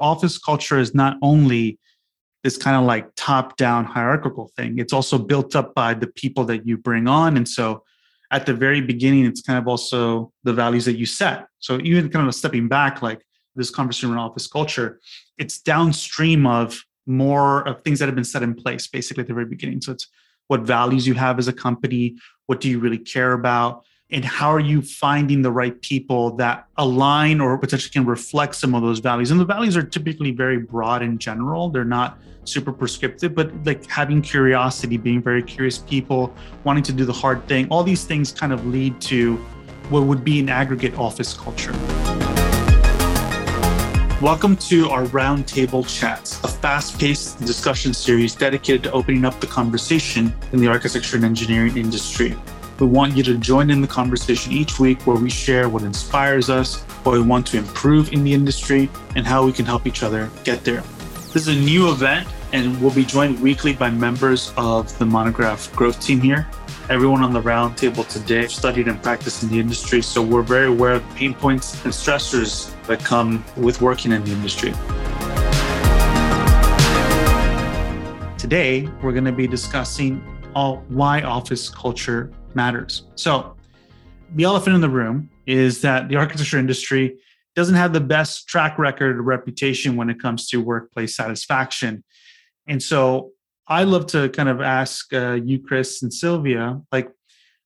office culture is not only this kind of like top down hierarchical thing, it's also built up by the people that you bring on. And so at the very beginning, it's kind of also the values that you set. So even kind of stepping back, like this conversation around office culture, it's downstream of more of things that have been set in place basically at the very beginning. So it's what values you have as a company, what do you really care about, and how are you finding the right people that align or potentially can reflect some of those values? And the values are typically very broad in general. They're not super prescriptive but like having curiosity being very curious people wanting to do the hard thing all these things kind of lead to what would be an aggregate office culture. Welcome to our Roundtable Chats, a fast paced discussion series dedicated to opening up the conversation in the architecture and engineering industry. We want you to join in the conversation each week where we share what inspires us, what we want to improve in the industry, and how we can help each other get there. This is a new event, and we'll be joined weekly by members of the Monograph growth team here. Everyone on the roundtable today studied and practiced in the industry, so we're very aware of the pain points and stressors that come with working in the industry. Today, we're going to be discussing all why office culture matters. So, the elephant in the room is that the architecture industry doesn't have the best track record or reputation when it comes to workplace satisfaction. And so, I love to kind of ask uh, you, Chris and Sylvia, like,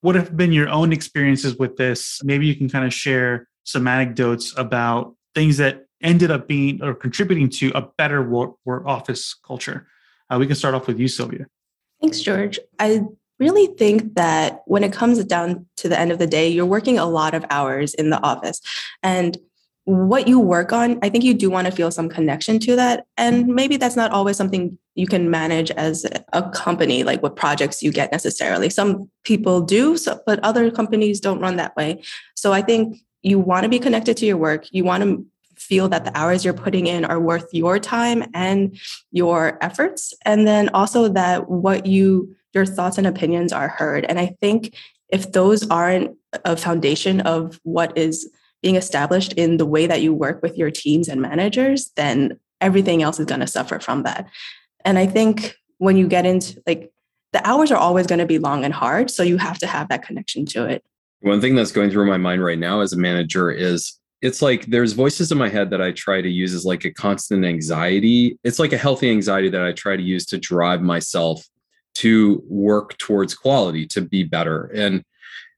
what have been your own experiences with this? Maybe you can kind of share some anecdotes about things that ended up being or contributing to a better work, work office culture. Uh, we can start off with you, Sylvia. Thanks, George. I really think that when it comes down to the end of the day, you're working a lot of hours in the office. And what you work on, I think you do want to feel some connection to that. And maybe that's not always something you can manage as a company, like what projects you get necessarily. Some people do, so, but other companies don't run that way. So I think you want to be connected to your work. You want to feel that the hours you're putting in are worth your time and your efforts. And then also that what you your thoughts and opinions are heard. And I think if those aren't a foundation of what is being established in the way that you work with your teams and managers, then everything else is going to suffer from that. And I think when you get into like the hours are always going to be long and hard. So you have to have that connection to it. One thing that's going through my mind right now as a manager is it's like there's voices in my head that I try to use as like a constant anxiety. It's like a healthy anxiety that I try to use to drive myself to work towards quality to be better. And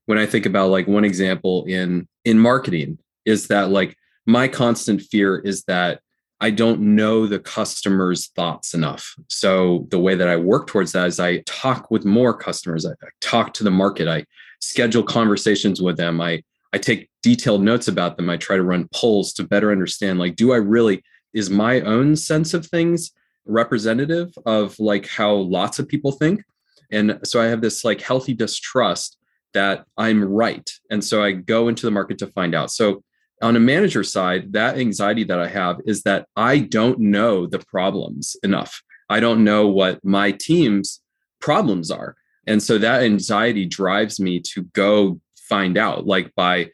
when i think about like one example in in marketing is that like my constant fear is that i don't know the customer's thoughts enough. So the way that i work towards that is i talk with more customers. I, I talk to the market. I schedule conversations with them. I i take detailed notes about them. I try to run polls to better understand like do i really is my own sense of things representative of like how lots of people think. And so i have this like healthy distrust that i'm right. And so i go into the market to find out. So on a manager side that anxiety that i have is that i don't know the problems enough. I don't know what my team's problems are. And so that anxiety drives me to go find out like by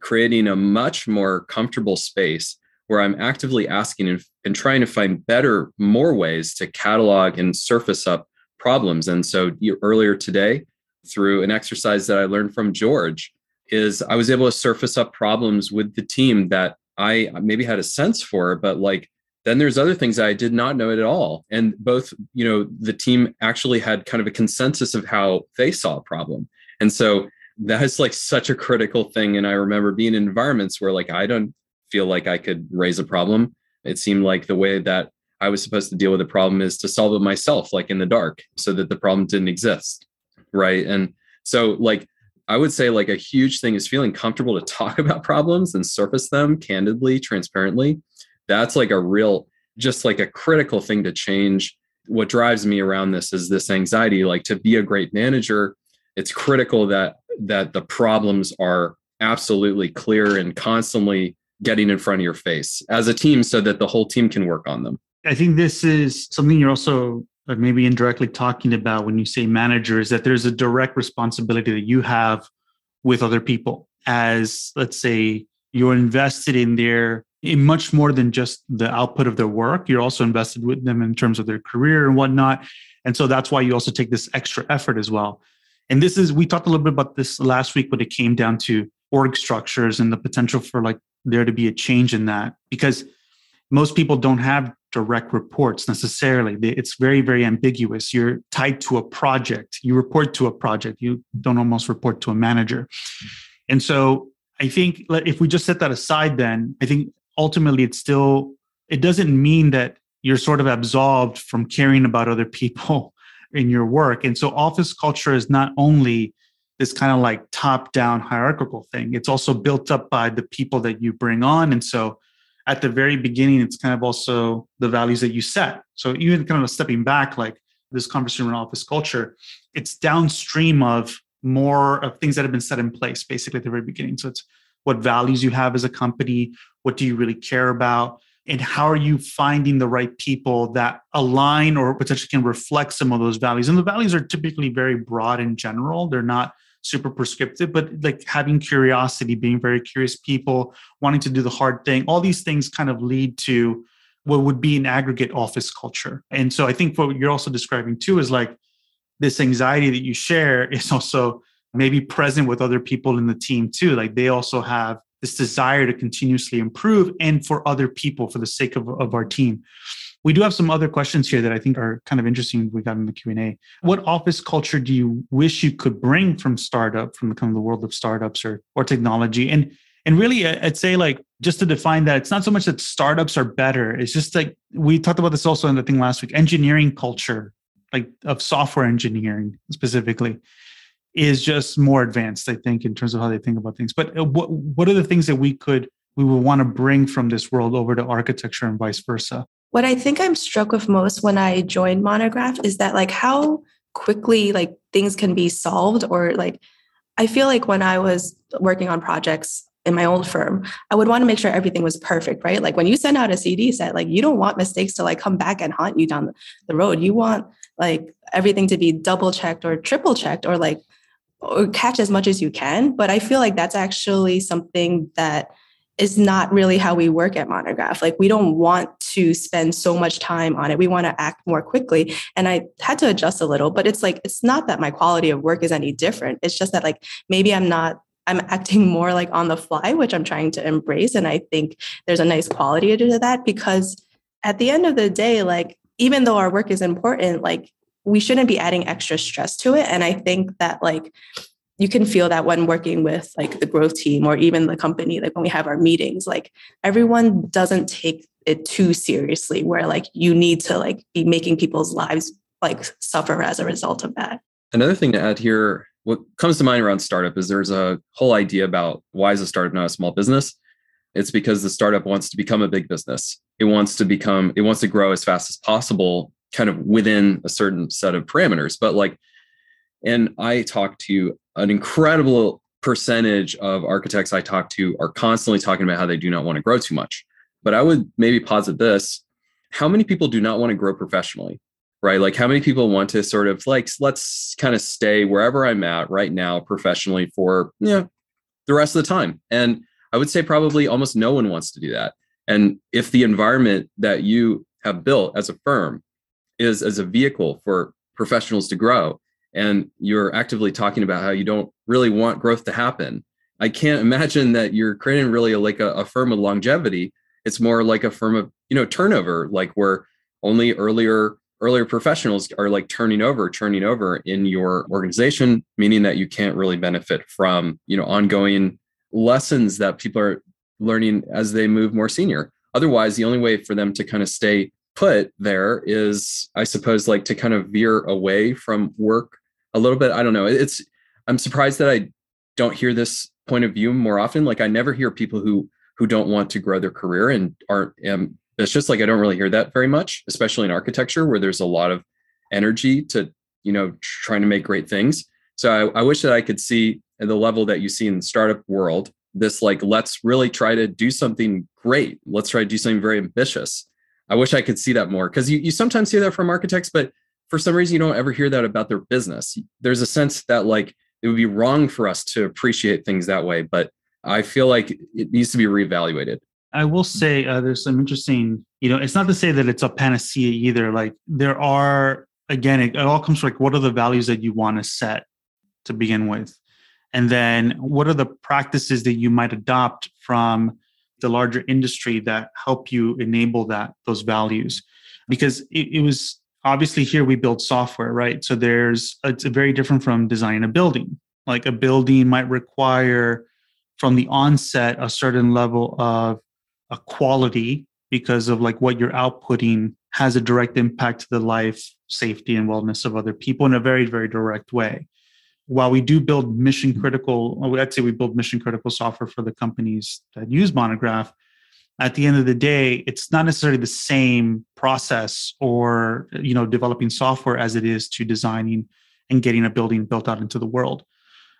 creating a much more comfortable space where I'm actively asking and, and trying to find better, more ways to catalog and surface up problems. And so you, earlier today, through an exercise that I learned from George, is I was able to surface up problems with the team that I maybe had a sense for, but like then there's other things I did not know at all. And both, you know, the team actually had kind of a consensus of how they saw a problem. And so that is like such a critical thing. And I remember being in environments where like I don't feel like I could raise a problem. It seemed like the way that I was supposed to deal with a problem is to solve it myself, like in the dark, so that the problem didn't exist. Right. And so, like, I would say, like, a huge thing is feeling comfortable to talk about problems and surface them candidly, transparently. That's like a real, just like a critical thing to change. What drives me around this is this anxiety. Like, to be a great manager, it's critical that that the problems are absolutely clear and constantly getting in front of your face as a team so that the whole team can work on them. I think this is something you're also uh, maybe indirectly talking about when you say manager is that there's a direct responsibility that you have with other people as let's say you're invested in their in much more than just the output of their work. You're also invested with them in terms of their career and whatnot. And so that's why you also take this extra effort as well. And this is, we talked a little bit about this last week when it came down to org structures and the potential for like there to be a change in that because most people don't have direct reports necessarily. It's very, very ambiguous. You're tied to a project. You report to a project. You don't almost report to a manager. And so I think if we just set that aside, then I think ultimately it's still, it doesn't mean that you're sort of absolved from caring about other people in your work. And so office culture is not only this kind of like top down hierarchical thing, it's also built up by the people that you bring on. And so at the very beginning, it's kind of also the values that you set. So even kind of stepping back, like this conversation office culture, it's downstream of more of things that have been set in place basically at the very beginning. So it's what values you have as a company, what do you really care about, and how are you finding the right people that align or potentially can reflect some of those values. And the values are typically very broad in general. They're not super prescriptive, but like having curiosity, being very curious people, wanting to do the hard thing, all these things kind of lead to what would be an aggregate office culture. And so I think what you're also describing too is like this anxiety that you share is also maybe present with other people in the team too. Like they also have this desire to continuously improve and for other people for the sake of, of our team. We do have some other questions here that I think are kind of interesting. We got in the Q and A. What office culture do you wish you could bring from startup, from the kind of the world of startups or or technology? And and really, I'd say like just to define that, it's not so much that startups are better. It's just like we talked about this also in the thing last week. Engineering culture, like of software engineering specifically, is just more advanced. I think in terms of how they think about things. But uh, what what are the things that we could we would want to bring from this world over to architecture and vice versa? What I think I'm struck with most when I joined Monograph is that like how quickly like things can be solved or like I feel like when I was working on projects in my old firm, I would want to make sure everything was perfect, right? Like when you send out a CD set, like you don't want mistakes to like come back and haunt you down the road. You want like everything to be double checked or triple checked or like or catch as much as you can. But I feel like that's actually something that is not really how we work at Monograph. Like we don't want to spend so much time on it. We want to act more quickly. And I had to adjust a little, but it's like it's not that my quality of work is any different. It's just that like maybe I'm not I'm acting more like on the fly, which I'm trying to embrace. And I think there's a nice quality to that because at the end of the day, like even though our work is important, like we shouldn't be adding extra stress to it. And I think that like you can feel that when working with like the growth team or even the company like when we have our meetings like everyone doesn't take it too seriously where like you need to like be making people's lives like suffer as a result of that. Another thing to add here what comes to mind around startup is there's a whole idea about why is a startup not a small business? It's because the startup wants to become a big business. It wants to become it wants to grow as fast as possible kind of within a certain set of parameters. But like and I talk to an incredible percentage of architects I talk to are constantly talking about how they do not want to grow too much. But I would maybe posit this how many people do not want to grow professionally? Right? Like, how many people want to sort of like, let's kind of stay wherever I'm at right now professionally for, you know, the rest of the time? And I would say probably almost no one wants to do that. And if the environment that you have built as a firm is as a vehicle for professionals to grow, and you're actively talking about how you don't really want growth to happen. I can't imagine that you're creating really like a, a firm of longevity. It's more like a firm of you know turnover like where only earlier earlier professionals are like turning over turning over in your organization meaning that you can't really benefit from you know ongoing lessons that people are learning as they move more senior. Otherwise the only way for them to kind of stay put there is i suppose like to kind of veer away from work a little bit. I don't know. It's I'm surprised that I don't hear this point of view more often. Like I never hear people who who don't want to grow their career and aren't um, it's just like I don't really hear that very much, especially in architecture where there's a lot of energy to, you know, trying to make great things. So I, I wish that I could see at the level that you see in the startup world, this like, let's really try to do something great. Let's try to do something very ambitious. I wish I could see that more because you, you sometimes hear that from architects, but for some reason you don't ever hear that about their business there's a sense that like it would be wrong for us to appreciate things that way but i feel like it needs to be reevaluated I will say uh, there's some interesting, you know, it's not to say that it's a panacea either. Like there are, again, it, it all comes from like what are the values that you want to set to begin with? And then what are the practices that you might adopt from the larger industry that help you enable that those values? Because it, it was obviously here we build software, right? So there's it's very different from designing a building. Like a building might require from the onset a certain level of a quality because of like what you're outputting has a direct impact to the life, safety, and wellness of other people in a very, very direct way. While we do build mission critical, I'd say we build mission critical software for the companies that use Monograph. At the end of the day, it's not necessarily the same process or you know developing software as it is to designing and getting a building built out into the world.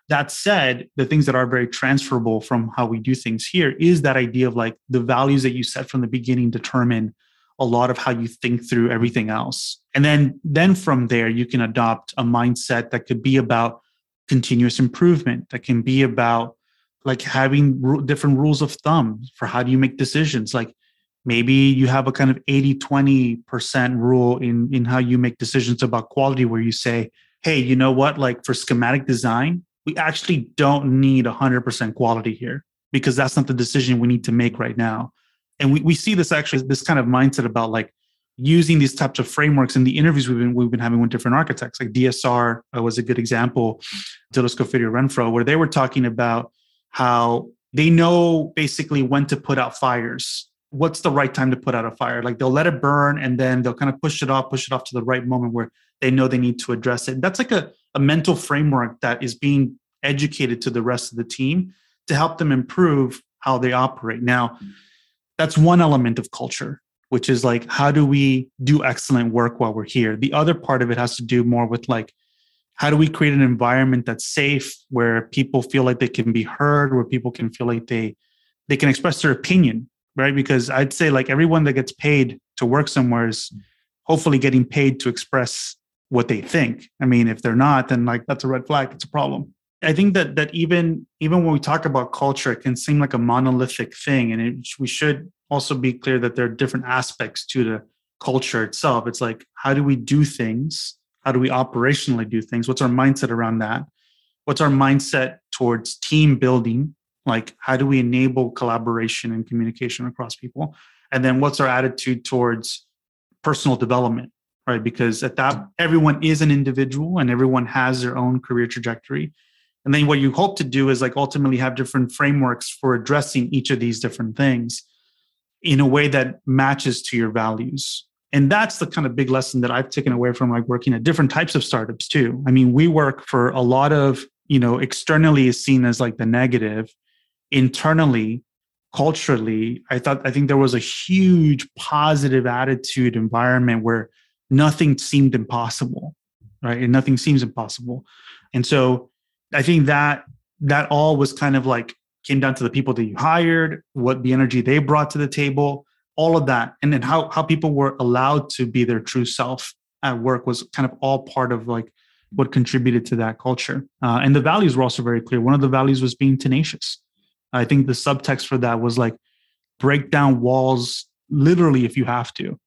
That said, the things that are very transferable from how we do things here is that idea of like the values that you set from the beginning determine a lot of how you think through everything else. And then then from there you can adopt a mindset that could be about continuous improvement, that can be about like having r- different rules of thumb for how do you make decisions? Like maybe you have a kind of 80 20% rule in in how you make decisions about quality where you say hey you know what? Like for schematic design we actually don't need 100% quality here because that's not the decision we need to make right now. And we, we see this actually, this kind of mindset about like using these types of frameworks in the interviews we've been, we've been having with different architects, like DSR uh, was a good example, Scofidio Renfro, where they were talking about how they know basically when to put out fires. What's the right time to put out a fire? Like they'll let it burn and then they'll kind of push it off, push it off to the right moment where they know they need to address it. That's like a, a mental framework that is being educated to the rest of the team to help them improve how they operate. Now, that's one element of culture, which is like, how do we do excellent work while we're here? The other part of it has to do more with like, how do we create an environment that's safe where people feel like they can be heard, where people can feel like they they can express their opinion, right? Because I'd say like everyone that gets paid to work somewhere is hopefully getting paid to express what they think. I mean, if they're not, then like that's a red flag. It's a problem. I think that that even even when we talk about culture, it can seem like a monolithic thing, and it, we should also be clear that there are different aspects to the culture itself. It's like how do we do things? How do we operationally do things? What's our mindset around that? What's our mindset towards team building? Like how do we enable collaboration and communication across people? And then what's our attitude towards personal development? Right, because at that everyone is an individual and everyone has their own career trajectory and then what you hope to do is like ultimately have different frameworks for addressing each of these different things in a way that matches to your values and that's the kind of big lesson that i've taken away from like working at different types of startups too. I mean we work for a lot of you know externally is seen as like the negative. Internally culturally i thought i think there was a huge positive attitude environment where nothing seemed impossible right? And nothing seems impossible. And so I think that that all was kind of like came down to the people that you hired, what the energy they brought to the table, all of that, and then how how people were allowed to be their true self at work was kind of all part of like what contributed to that culture. Uh, and the values were also very clear. One of the values was being tenacious. I think the subtext for that was like break down walls literally if you have to,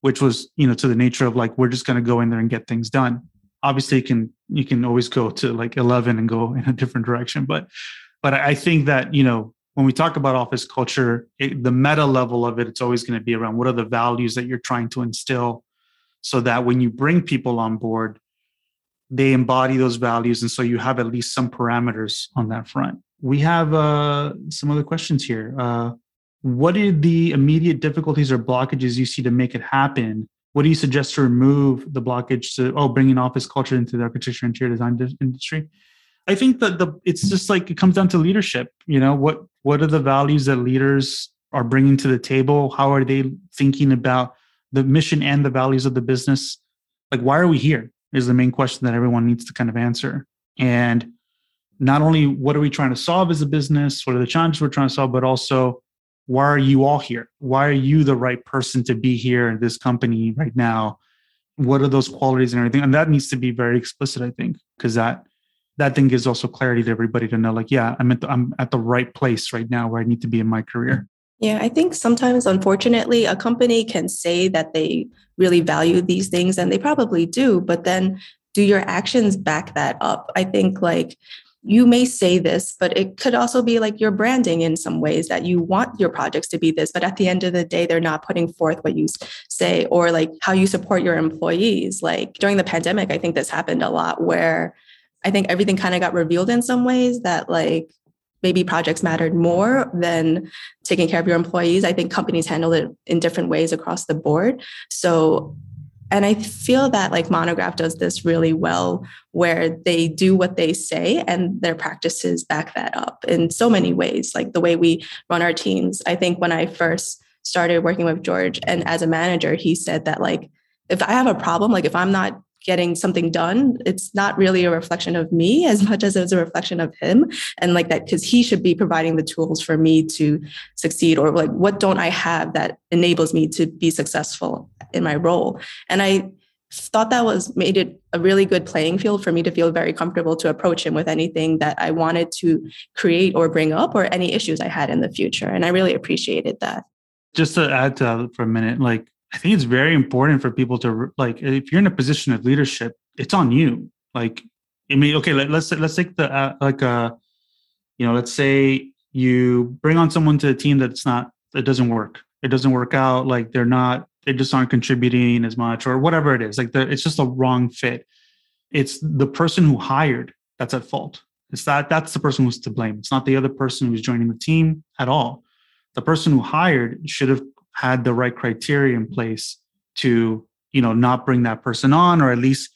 which was you know to the nature of like we're just going to go in there and get things done obviously you can you can always go to like 11 and go in a different direction but but i think that you know when we talk about office culture it, the meta level of it it's always going to be around what are the values that you're trying to instill so that when you bring people on board they embody those values. And so you have at least some parameters on that front. We have uh, some other questions here. Uh, what are the immediate difficulties or blockages you see to make it happen? What do you suggest to remove the blockage to oh bringing office culture into the architecture and interior design industry i think that the it's just like it comes down to leadership you know what what are the values that leaders are bringing to the table how are they thinking about the mission and the values of the business like why are we here is the main question that everyone needs to kind of answer and not only what are we trying to solve as a business what are the challenges we're trying to solve but also why are you all here? Why are you the right person to be here in this company right now? What are those qualities and everything? And that needs to be very explicit, I think, because that that thing gives also clarity to everybody to know, like, yeah, I'm at the, I'm at the right place right now where I need to be in my career. Yeah, I think sometimes, unfortunately, a company can say that they really value these things, and they probably do, but then do your actions back that up? I think like you may say this, but it could also be like your branding in some ways that you want your projects to be this, but at the end of the day, they're not putting forth what you say or like how you support your employees. Like during the pandemic, I think this happened a lot where I think everything kind of got revealed in some ways that like maybe projects mattered more than taking care of your employees. I think companies handle it in different ways across the board. So and I feel that like Monograph does this really well, where they do what they say and their practices back that up in so many ways. Like the way we run our teams. I think when I first started working with George and as a manager, he said that like if I have a problem, like if I'm not getting something done it's not really a reflection of me as much as it's a reflection of him and like that because he should be providing the tools for me to succeed or like what don't i have that enables me to be successful in my role. And I thought that was made it a really good playing field for me to feel very comfortable to approach him with anything that I wanted to create or bring up or any issues I had in the future. And I really appreciated that. Just to add to that for a minute, like I think it's very important for people to like if you're in a position of leadership, it's on you. Like I mean, okay, let, us let's take the uh, like uh you know, let's say you bring on someone to a team that's not that doesn't work. It doesn't work out. Like they're not they just aren't contributing as much or whatever it is like it's just a wrong fit it's the person who hired that's at fault it's that that's the person who's to blame it's not the other person who's joining the team at all the person who hired should have had the right criteria in place to you know not bring that person on or at least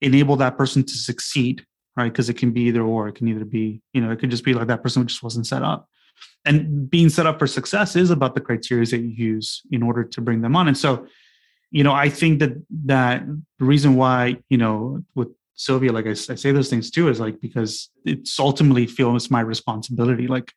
enable that person to succeed right? Because it can be either or. It can either be you know it could just be like that person just wasn't set up. And being set up for success is about the criteria that you use in order to bring them on. And so you know i think that that the reason why you know with sylvia like I, I say those things too is like because it's ultimately feels my responsibility. Like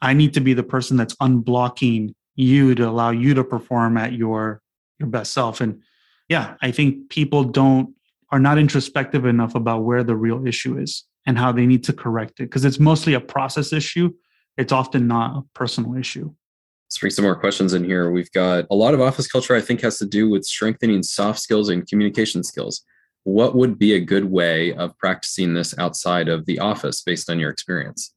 i need to be the person that's unblocking you to allow you to perform at your your best self and yeah i think people don't are not introspective enough about where the real issue is and how they need to correct it because it's mostly a process issue it's often not a personal issue. Let's bring some more questions in here. We've got a lot of office culture, I think, has to do with strengthening soft skills and communication skills. What would be a good way of practicing this outside of the office based on your experience?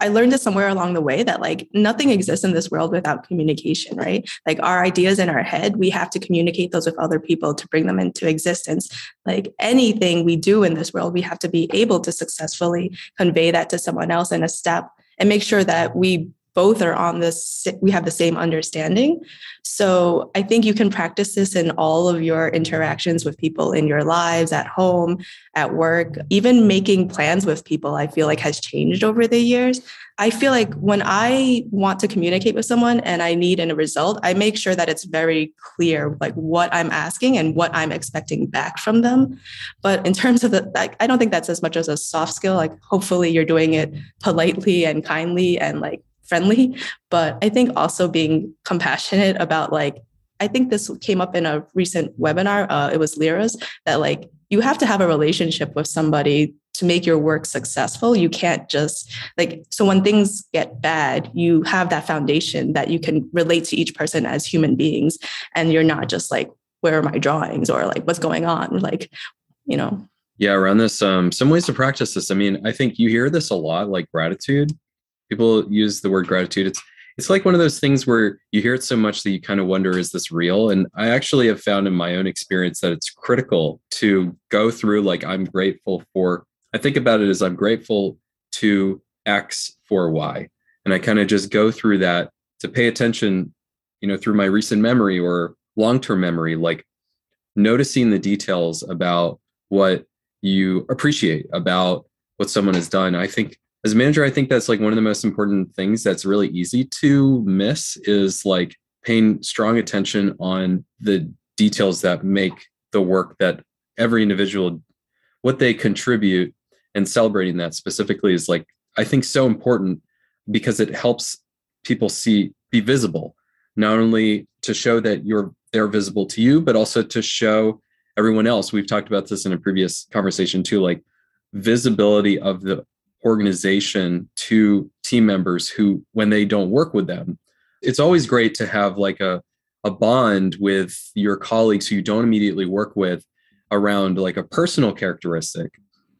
I learned it somewhere along the way that like nothing exists in this world without communication, right? Like our ideas in our head, we have to communicate those with other people to bring them into existence. Like anything we do in this world, we have to be able to successfully convey that to someone else in a step and make sure that we both are on this we have the same understanding. So i think you can practice this in all of your interactions with people in your lives at home at work. Even making plans with people i feel like has changed over the years. I feel like when i want to communicate with someone and i need a result i make sure that it's very clear like what i'm asking and what i'm expecting back from them. But in terms of the like, i don't think that's as much as a soft skill. Like hopefully you're doing it politely and kindly and like friendly, but I think also being compassionate about like, I think this came up in a recent webinar. Uh, it was Lyra's that like you have to have a relationship with somebody to make your work successful. You can't just like, so when things get bad, you have that foundation that you can relate to each person as human beings. And you're not just like, where are my drawings or like, what's going on? Like, you know. Yeah, around this, um, some ways to practice this. I mean, I think you hear this a lot, like gratitude people use the word gratitude. It's it's like one of those things where you hear it so much that you kind of wonder is this real? And i actually have found in my own experience that it's critical to go through like i'm grateful for i think about it as i'm grateful to x for y. And i kind of just go through that to pay attention you know through my recent memory or long-term memory like noticing the details about what you appreciate about what someone has done. I think as a manager, I think that's like one of the most important things that's really easy to miss is like paying strong attention on the details that make the work that every individual what they contribute and celebrating that specifically is like I think so important because it helps people see be visible not only to show that you're they're visible to you but also to show everyone else. We've talked about this in a previous conversation too like visibility of the organization to team members who, when they don't work with them, it's always great to have like a, a bond with your colleagues who you don't immediately work with around like a personal characteristic.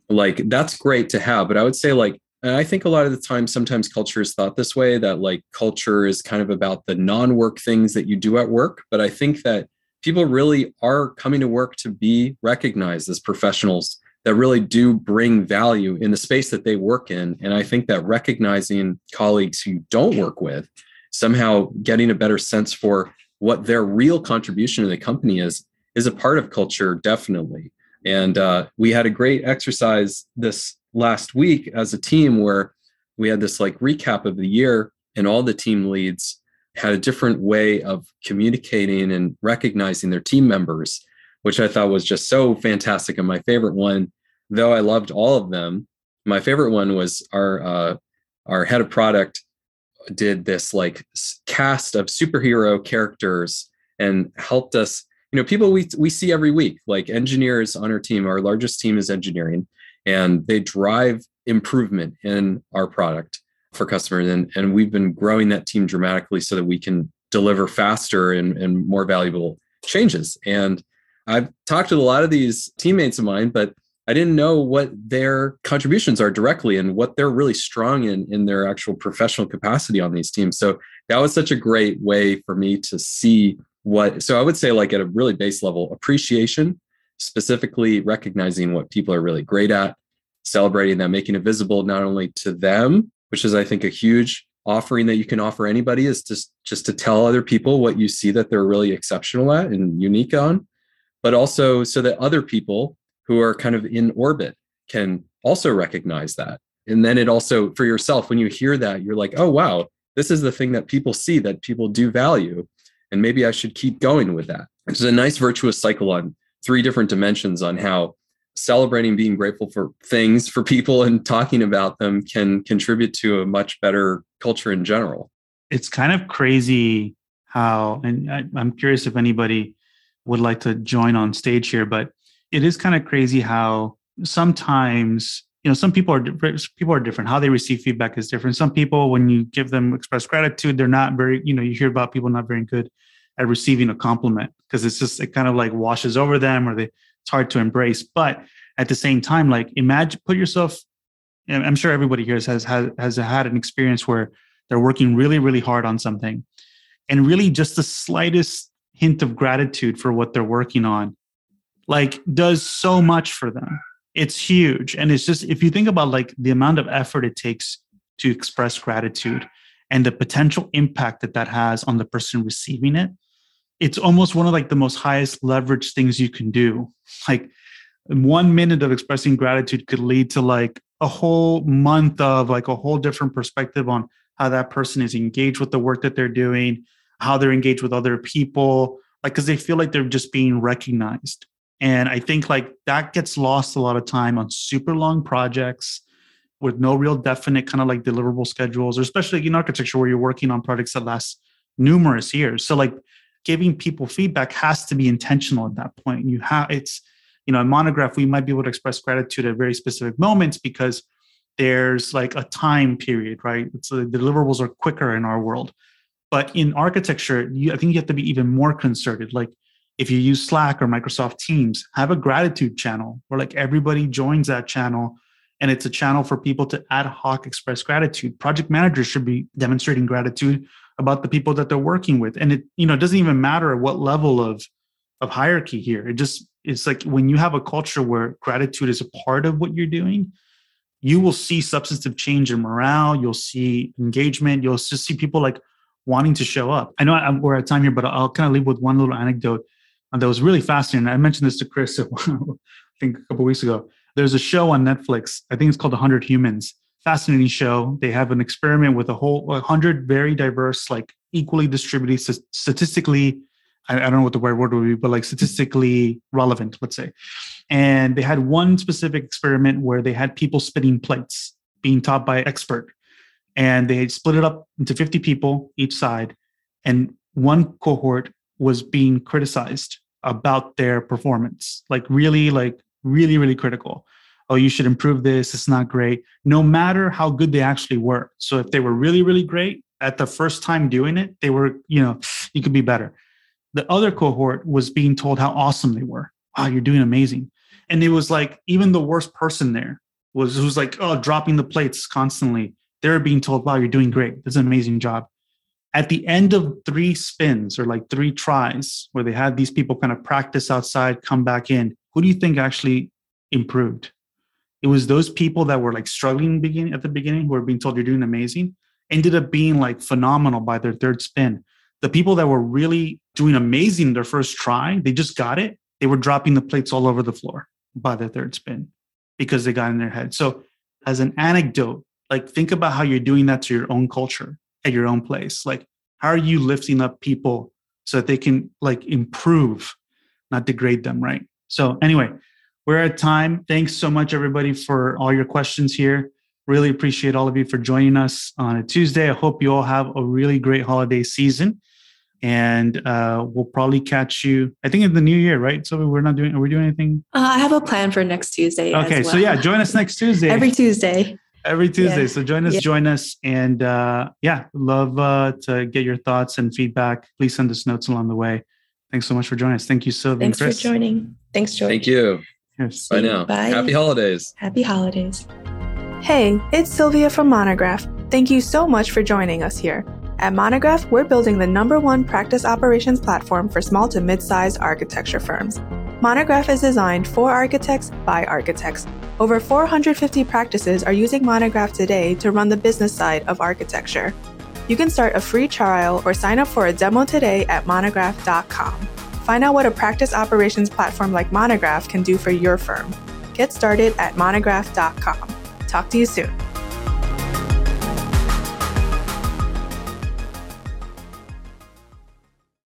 Like that's great to have. But I would say like I think a lot of the time, sometimes culture is thought this way that like culture is kind of about the non work things that you do at work. But I think that people really are coming to work to be recognized as professionals that really do bring value in the space that they work in. And I think that recognizing colleagues who don't work with, somehow getting a better sense for what their real contribution to the company is, is a part of culture, definitely. And uh, we had a great exercise this last week as a team where we had this like recap of the year, and all the team leads had a different way of communicating and recognizing their team members, which I thought was just so fantastic. And my favorite one, though I loved all of them, my favorite one was our uh, our head of product did this like cast of superhero characters and helped us. You know, people we we see every week, like engineers on our team. Our largest team is engineering, and they drive improvement in our product for customers. And, and we've been growing that team dramatically so that we can deliver faster and, and more valuable changes. And I've talked to a lot of these teammates of mine, but I didn't know what their contributions are directly and what they're really strong in in their actual professional capacity on these teams. So that was such a great way for me to see what so I would say like at a really base level appreciation, specifically recognizing what people are really great at, celebrating them, making it visible not only to them, which is I think a huge offering that you can offer anybody is just just to tell other people what you see that they're really exceptional at and unique on, but also so that other people who are kind of in orbit can also recognize that. And then it also for yourself when you hear that you're like, "Oh wow, this is the thing that people see that people do value." And maybe I should keep going with that. It's a nice virtuous cycle on three different dimensions on how celebrating being grateful for things for people and talking about them can contribute to a much better culture in general it's kind of crazy how and I, i'm curious if anybody would like to join on stage here but it is kind of crazy how sometimes you know some people are people are different how they receive feedback is different some people when you give them express gratitude they're not very you know you hear about people not very good at receiving a compliment because it's just it kind of like washes over them or they it's hard to embrace. But at the same time, like imagine, put yourself. I'm sure everybody here has has has had an experience where they're working really really hard on something, and really just the slightest hint of gratitude for what they're working on, like does so much for them. It's huge, and it's just if you think about like the amount of effort it takes to express gratitude and the potential impact that that has on the person receiving it it's almost one of like the most highest leverage things you can do. Like one minute of expressing gratitude could lead to like a whole month of like a whole different perspective on how that person is engaged with the work that they're doing how they're engaged with other people like because they feel like they're just being recognized and i think like that gets lost a lot of time on super long projects with no real definite kind of like deliverable schedules or especially in architecture where you're working on projects that last numerous years so like giving people feedback has to be intentional at that point. You have it's you know, a monograph we might be able to express gratitude at very specific moments because there's like a time period, right? So the deliverables are quicker in our world. But in architecture, you, I think you have to be even more concerted. Like if you use Slack or Microsoft Teams, have a gratitude channel where like everybody joins that channel and it's a channel for people to ad hoc express gratitude. Project managers should be demonstrating gratitude about the people that they're working with and it you know it doesn't even matter what level of of hierarchy here it just it's like when you have a culture where gratitude is a part of what you're doing you will see substantive change in morale you'll see engagement you'll just see people like wanting to show up i know I'm, we're at time here but i'll kind of leave with one little anecdote uh, that was really fascinating i mentioned this to chris i think a couple weeks ago there's a show on netflix i think it's called 100 humans fascinating show. They have an experiment with a whole 100 very diverse, like equally distributed, statistically, I, I don't know what the right word would be, but like statistically relevant, let's say. And they had one specific experiment where they had people spinning plates being taught by expert. And they split it up into 50 people each side. And one cohort was being criticized about their performance, like really, like really, really critical oh, you should improve this. It's not great, no matter how good they actually were. So if they were really, really great, at the first time doing it, they were, you know, you could be better. The other cohort was being told how awesome they were. Wow, you're doing amazing. And it was like even the worst person there was was like, oh, dropping the plates constantly. They were being told, wow, you're doing great. That's an amazing job. At the end of three spins or like three tries, where they had these people kind of practice outside, come back in, who do you think actually improved? It was those people that were like struggling beginning at the beginning who were being told you're doing amazing, ended up being like phenomenal by their third spin. The people that were really doing amazing their first try, they just got it. They were dropping the plates all over the floor by their third spin because they got in their head. So, as an anecdote, like think about how you're doing that to your own culture at your own place. Like, how are you lifting up people so that they can like improve, not degrade them, right? So, anyway, we're at time. Thanks so much, everybody, for all your questions here. Really appreciate all of you for joining us on a Tuesday. I hope you all have a really great holiday season. And uh, we'll probably catch you, I think, in the new year, right? So we're not doing, are we doing anything? Uh, I have a plan for next Tuesday. Okay. well. So, yeah, join us next Tuesday. Every Tuesday. Every Tuesday. Yeah. So join us, Yeah. join us. And uh, yeah, love uh, to get your thoughts and feedback. Please send us notes along the way. Thanks so much for joining us. Thank you, Sylvia Thanks and for joining. Thanks, George. Thank you. Yes. Bye now. Bye. Happy holidays. Happy holidays. Hey, it's Sylvia from Monograph. Thank you so much for joining us here. At Monograph, we're building the number one practice operations platform for small to mid sized architecture firms. Monograph is designed for architects by architects. Over 450 practices are using Monograph today to run the business side of architecture. You can start a free trial or sign up for a demo today at monograph.com. Find out what a practice operations platform like Monograph can do for your firm. Get started at monograph.com. Talk to you soon.